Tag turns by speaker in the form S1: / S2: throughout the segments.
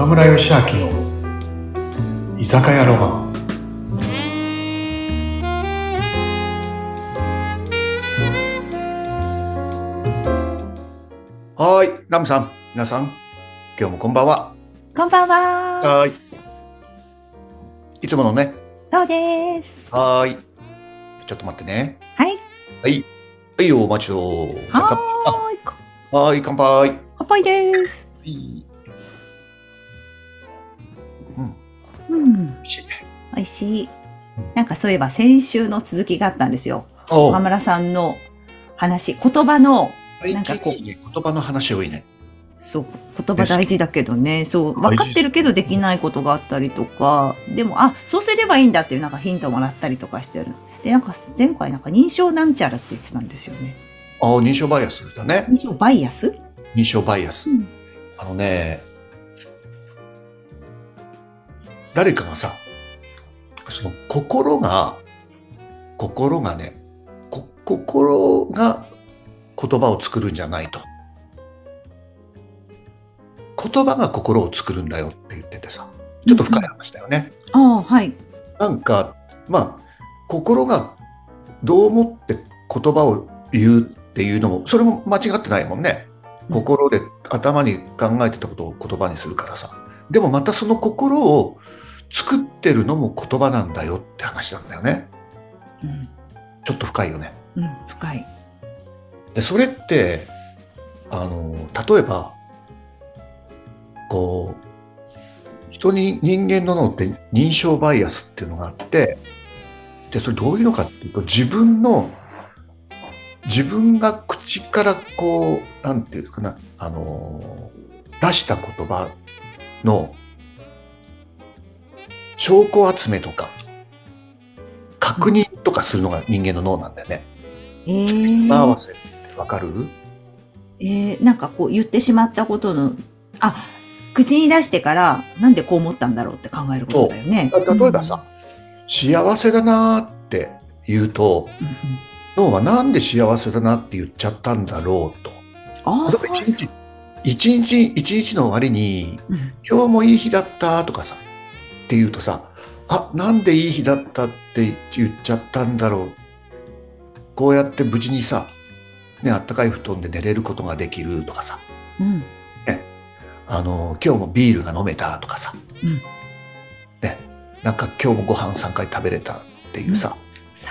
S1: 岡村義明の居酒屋ロマン。はいラムさん。皆さん今日もこんばんは。
S2: こんばんは。
S1: はい。いつものね。
S2: そうです。
S1: はい。ちょっと待ってね。
S2: はい。
S1: はい。はいお待ちを
S2: はーい。
S1: あはい乾杯。はい
S2: 乾杯です。
S1: うん
S2: うん。
S1: 美味しい。
S2: 美味しい。なんかそういえば先週の続きがあったんですよ。
S1: お
S2: 岡村さんの話、言葉の、
S1: 最
S2: なんかこう。
S1: 言葉の話多いね。
S2: そう、言葉大事だけどね、そう、分かってるけどできないことがあったりとか、でも、あ、そうすればいいんだっていうなんかヒントもらったりとかしてる。で、なんか前回なんか認証なんちゃらって言ってたんですよね。
S1: あ認証バイアスだね。
S2: 認証バイアス？
S1: 認証バイアス、
S2: うん。
S1: あのね誰かがさその心が心がねこ心が言葉を作るんじゃないと。言葉が心を作るんだよって言っててさ。ちょっと深い話だよね、
S2: ああ、はい。
S1: なんかまあ心がどう思って言葉を言うっていうのもそれも間違ってないもんね。
S2: うん
S1: 心で頭に考えてたことを言葉にするからさ。でもまたその心を作ってるのも言葉なんだよって話なんだよね。
S2: うん、
S1: ちょっと深いよね。
S2: うん、深い。
S1: でそれってあの例えばこう人に人間の脳って認証バイアスっていうのがあってでそれどういうのかっていうと自分の自分が口からこうなんていうのかなあの出した言葉の証拠集めとか確認とかするのが人間の脳なんだよね。
S2: えー、
S1: 合わせ。ってわかる？
S2: えー、なんかこう言ってしまったことの、あ、口に出してからなんでこう思ったんだろうって考えることだよね。
S1: 例えばさ、幸せだなーって言うと
S2: うん、うん。
S1: 脳はなんで幸せだなって言っちゃったんだろうと。
S2: ああ
S1: 例えば一日一日一日の終わりに
S2: うん。
S1: 今日もいい日だったとかさって言うとさあなんでいい日だったって言っちゃったんだろうこうやって無事にさねあったかい布団で寝れることができるとかさ
S2: うん
S1: あの今日もビールが飲めたとかさ、
S2: うん
S1: ねなんか今日もご飯3回食べれたっていうさ、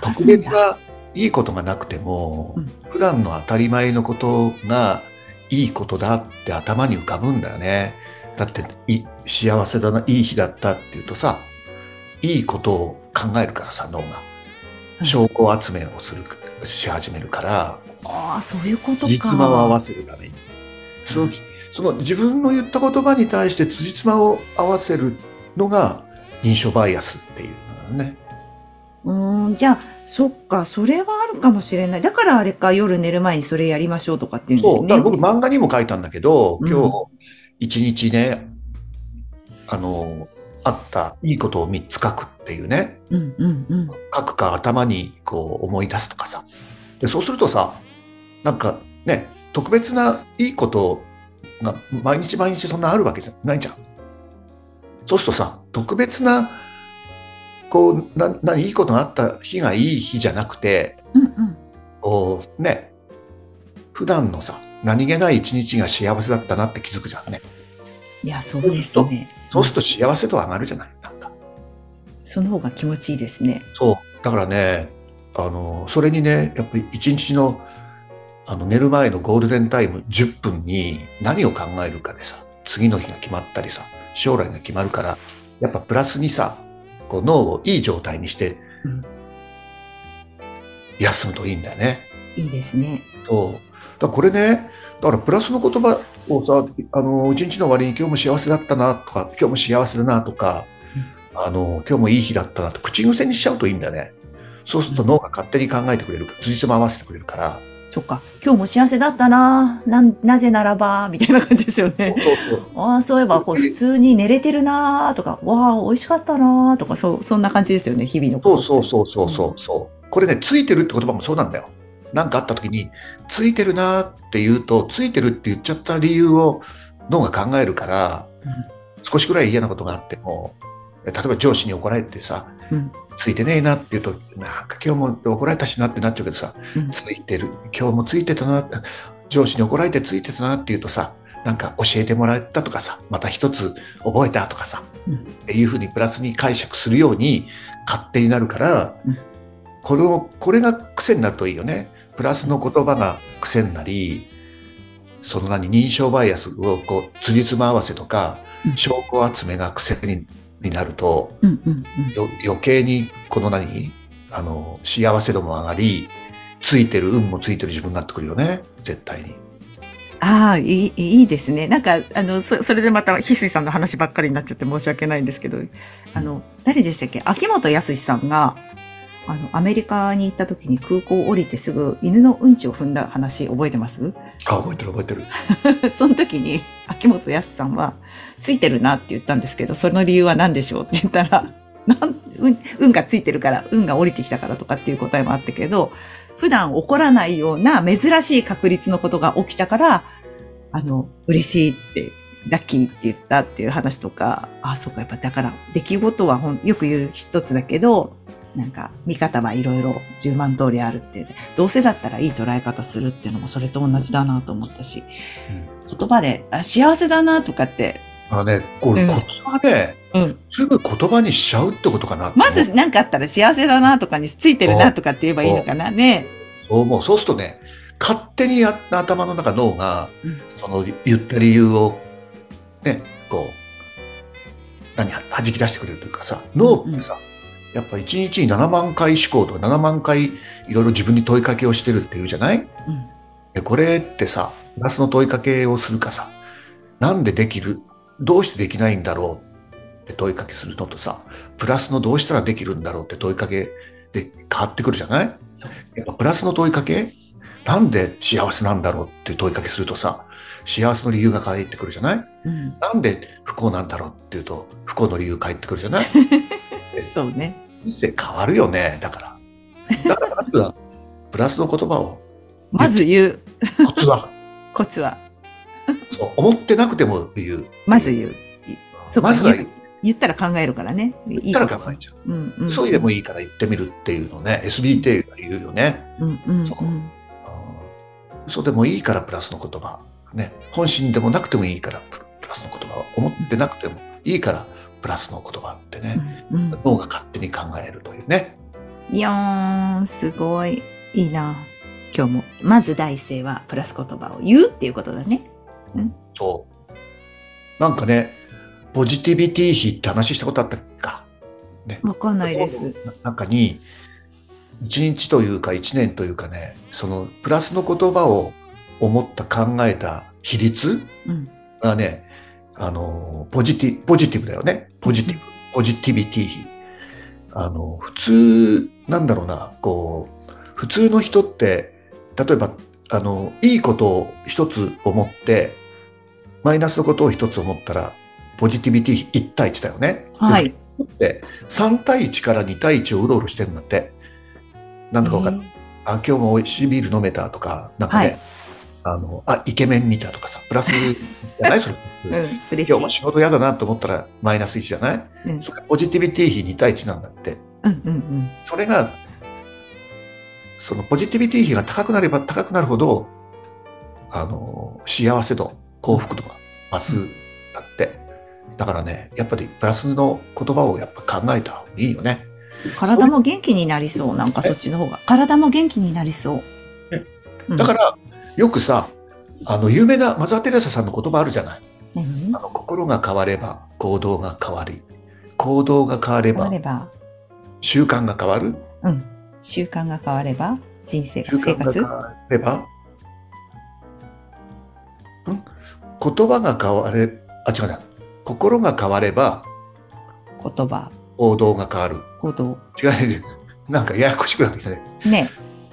S1: 特
S2: 探すんだ。
S1: 別ないいことがなくても、
S2: うん
S1: 普段の当たり前のことがいいことだって頭に浮かぶんだよね。だってい幸せだないい日だったっていうとさいいことを考えるからさ脳が
S2: うん
S1: 証拠集めをするし始めるから
S2: ああ、そういうこと
S1: 辻
S2: か。
S1: 褄を合わせるためにそのその自分の言った言葉に対して辻褄を合わせるのが認証バイアスっていうのだね。
S2: うーん、じゃあ、そっか、それはあるかもしれない。だからあれか、夜寝る前にそれやりましょうとかっていうんです
S1: そう、だ
S2: ね。
S1: から僕漫画にも書いたんだけど、
S2: うん
S1: 今日一日ね、あの、あったいいことを3つ書くっていうね、
S2: うんうんうん。
S1: 書くか頭にこう思い出すとかさ。でそうするとさ、なんかね、特別ないいことが毎日毎日そんなあるわけじゃないじゃん。そうするとさ、特別な、こう、な、何、いいことがあった日がいい日じゃなくて、
S2: うんうん。
S1: こうね、普段のさ、何気ない一日が幸せだったなって気づくじゃんね。
S2: いや、そうですね。
S1: そうすると幸せ度上がるじゃないなんか。
S2: その方が気持ちいいですね。
S1: そう。だからね、あの、それにね、やっぱり一日の、あの、寝る前のゴールデンタイム10分に何を考えるかでさ、次の日が決まったりさ、将来が決まるから、やっぱプラスにさ、こう脳をいい状態にして
S2: うん、
S1: 休むといいんだよね。
S2: いいですね。
S1: そう。だこれね、だからプラスの言葉をさ、あの、一日の終わりに今日も幸せだったなとか、今日も幸せだなとか、あの、今日もいい日だったなと口癖にしちゃうといいんだよね。そうすると脳が勝手に考えてくれる、辻褄合わせてくれるから。
S2: そっか。今日も幸せだったな。なん、なぜならば、みたいな感じですよね。
S1: そうそう。
S2: ああ、そういえば、こう、普通に寝れてるなーとか、わあ、美味しかったなーとか、そう、そんな感じですよね、日々の
S1: そう。そうそうそうそうそう。これね、ついてるって言葉もそうなんだよ。なんかあった時に、ついてるなって言うと、ついてるって言っちゃった理由を脳が考えるから、少しぐらい嫌なことがあっても、例えば上司に怒られてさ、
S2: うん。
S1: ついてねえなって言うと、なんか今日も怒られたしなってなっちゃうけどさ、
S2: うん。
S1: ついてる、今日もついてたな、上司に怒られてついてたなって言うとさ、なんか教えてもらったとかさ、また一つ覚えたとかさ、
S2: うん。
S1: っていうふうにプラスに解釈するように勝手になるから、
S2: うん。
S1: このこれが癖になるといいよね。プラスの言葉が癖になり、その何認証バイアスをこう辻褄合わせとか、
S2: うん
S1: 証拠集めが癖にになると、
S2: うんうんうん。
S1: よ余計にこの何あの幸せ度も上がり、ついてる運もついてる自分になってくるよね。絶対に。
S2: ああ、いい、いいですね。なんか、あの、そそれでまた、翡翠さんの話ばっかりになっちゃって申し訳ないんですけど、あの、誰でしたっけ？秋元康さんが、あの、アメリカに行った時に空港を降りてすぐ犬のうんちを踏んだ話覚えてます？
S1: あ、覚えてる覚えてる。
S2: その時に、秋元康さんは、ついてるなって言ったんですけど、その理由は何でしょうって言ったら、なん、運、運がついてるから、運が降りてきたからとかっていう答えもあったけど、普段起こらないような珍しい確率のことが起きたから、あの、嬉しいって、ラッキーって言ったっていう話とか、あ、そうか、やっぱだから、出来事はほんよく言う一つだけど、なんか、見方はいろいろ10万通りあるって、どうせだったらいい捉え方するっていうのもそれと同じだなと思ったし、言葉で、あ、幸せだなとかって、
S1: あのね、こ
S2: うん
S1: れコツはね、
S2: うん。
S1: すぐ言葉にしちゃうってことかな。
S2: まず何かあったら幸せだなとかについてるなとかって言えばいいのかなね。
S1: そう思う。そうするとね、勝手にや頭の中脳が、
S2: うん
S1: その言った理由を、ね、こう、何、弾き出してくれるというかさ、脳ってさ、やっぱ1日に7万回思考とか7万回いろいろ自分に問いかけをしてるっていうじゃない？
S2: うん。
S1: でこれってさ、プラスの問いかけをするかさ、なんでできる？どうしてできないんだろうって問いかけするのとさ、プラスのどうしたらできるんだろうって問いかけで変わってくるじゃない？やっぱプラスの問いかけ？なんで幸せなんだろうって問いかけするとさ、幸せの理由が返ってくるじゃない？
S2: うん。
S1: なんで不幸なんだろうっていうと、不幸の理由返ってくるじゃない？
S2: そうね。
S1: 人生変わるよね、だから。だからまずは、プラスの言葉を、
S2: まず言う。
S1: コツは、
S2: コツは、
S1: そう思ってなくても言う。
S2: まず言う。そ
S1: まずは
S2: 言う言ったら考えるからね。いい
S1: 言ったら考えちゃう。
S2: うんうん。
S1: そうでもいいから言ってみるっていうのね、SBT が言うよね。
S2: うんうん
S1: そう
S2: うん。
S1: 嘘でもいいからプラスの言葉。ね。本心でもなくてもいいからププラスの言葉を思ってなくてもいいからプラスの言葉ってね、
S2: うん
S1: 脳が勝手に考えるというね。
S2: いやー、すごい。いいな。今日も。まず第一声はプラス言葉を言うっていうことだね。
S1: そう。なんかね、ポジティビティ比って話したことあったか？ね。
S2: わかんないです。
S1: 中に、一日というか一年というかね、そのプラスの言葉を思った考えた比率
S2: うん。
S1: がね、あの、ポジティ、ポジティブだよね。ポジティブ。ポジティビティ比。あの、普通、なんだろうな、こう、普通の人って、例えば、あの、いいことを一つ思って、マイナスのことを一つ思ったら、ポジティビティ比1対1だよね。
S2: はい。
S1: で。3対1から2対1をうろうろしてるんだって。なんだかわかる、あ、今日も美味しいビール飲めたとか、なんかね、
S2: はい
S1: あの、あ、イケメン見たとかさ、プラスじゃない？それ。
S2: えーうん、嬉しい
S1: 今日も。仕事嫌だなと思ったらマイナス1じゃない、
S2: うん
S1: それポジティビティ比2対1なんだって。
S2: うんうんうん。
S1: それが、そのポジティビティ比が高くなれば高くなるほど、あの、幸せ度、幸福度が増すんだって。だからね、やっぱりプラスの言葉をやっぱ考えた方がいいよね。
S2: 体も元気になりそう。なんかそっちの方が。体も元気になりそう。うん
S1: だから、よくさ、あの、有名なマザー・テレサさんの言葉あるじゃない？
S2: 何
S1: あの心が変われば行動が変わり、行動が変われば習慣が変わる、
S2: うん。習慣が変われば、人生生活
S1: 慣が変われば、ん？言葉が変われ、あ、違うな。心が変われば
S2: 言葉、
S1: 行動が変わる。
S2: 行動。
S1: 違うね。なんかややこしくなってきたね。
S2: ね。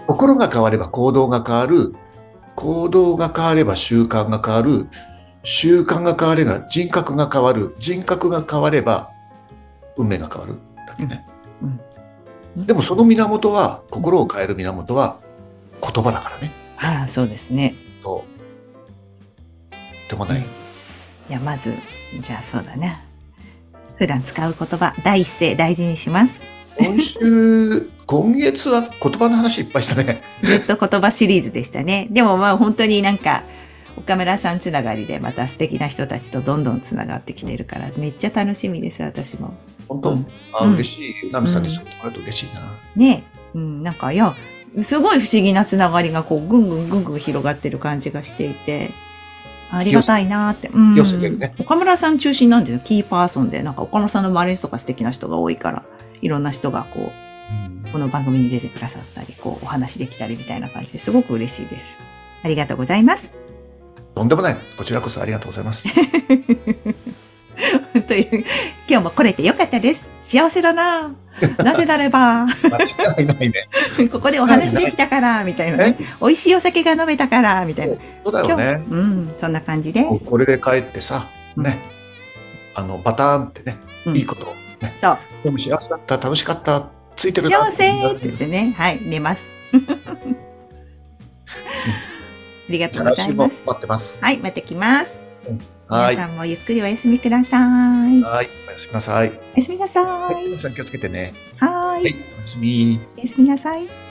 S1: 心が変われば行動が変わる。行動が変われば習慣が変わる。習慣が変われば人格が変わる。人格が変われば運命が変わる。だっけね。
S2: うん
S1: でもその源は、心を変える源は言葉だからね。
S2: ああ、そうですね。
S1: そう。でもない。
S2: いや、まず、じゃあそうだね。普段使う言葉、第一声大事にします。
S1: 今週、今月は言葉の話いっぱいしたね。
S2: ずっと言葉シリーズでしたね。でもまあ本当になんか、岡村さんつながりでまた素敵な人たちとどんどんつながってきてるから、めっちゃ楽しみです、私も。
S1: 本当、
S2: うん
S1: あ
S2: うん
S1: 嬉しい。ナミさんにそう言ってもらうと嬉しいな。
S2: ねうん、なんか、いや、すごい不思議なつながりがこう、ぐんぐんぐんぐん広がってる感じがしていて、ありがたいなーって。うん
S1: ね
S2: 岡村さん中心なんですよ。キーパーソンで。なんか岡村さんの周りの人が素敵な人が多いから、いろんな人がこう、この番組に出てくださったり、こう、お話できたりみたいな感じですごく嬉しいです。ありがとうございます。
S1: とんでもない。こちらこそありがとうございます。
S2: という、今日も来れてよかったです。幸せだな なぜならば、
S1: 間違いないね。
S2: ここでお話できたから、みたいなね。美味しいお酒が飲めたから、みたいな。
S1: そうだよね。
S2: うん、そんな感じです。
S1: これで帰ってさ、ね、あの、バターンってね、
S2: うん
S1: いいことをね、
S2: そう。
S1: でも幸せだった、楽しかった、ついてるな
S2: 幸せって言ってね、はい、寝ます。ありがとうございます。
S1: 待ってます。
S2: はい、また来ます。
S1: はい。
S2: 皆さんもゆっくりお休みください。
S1: はい。おやすみなさい。
S2: おやすみなさ
S1: はい。
S2: い。
S1: 皆さん気をつけてね。
S2: はーい。
S1: はい。おやすみ。
S2: おやすみなさい。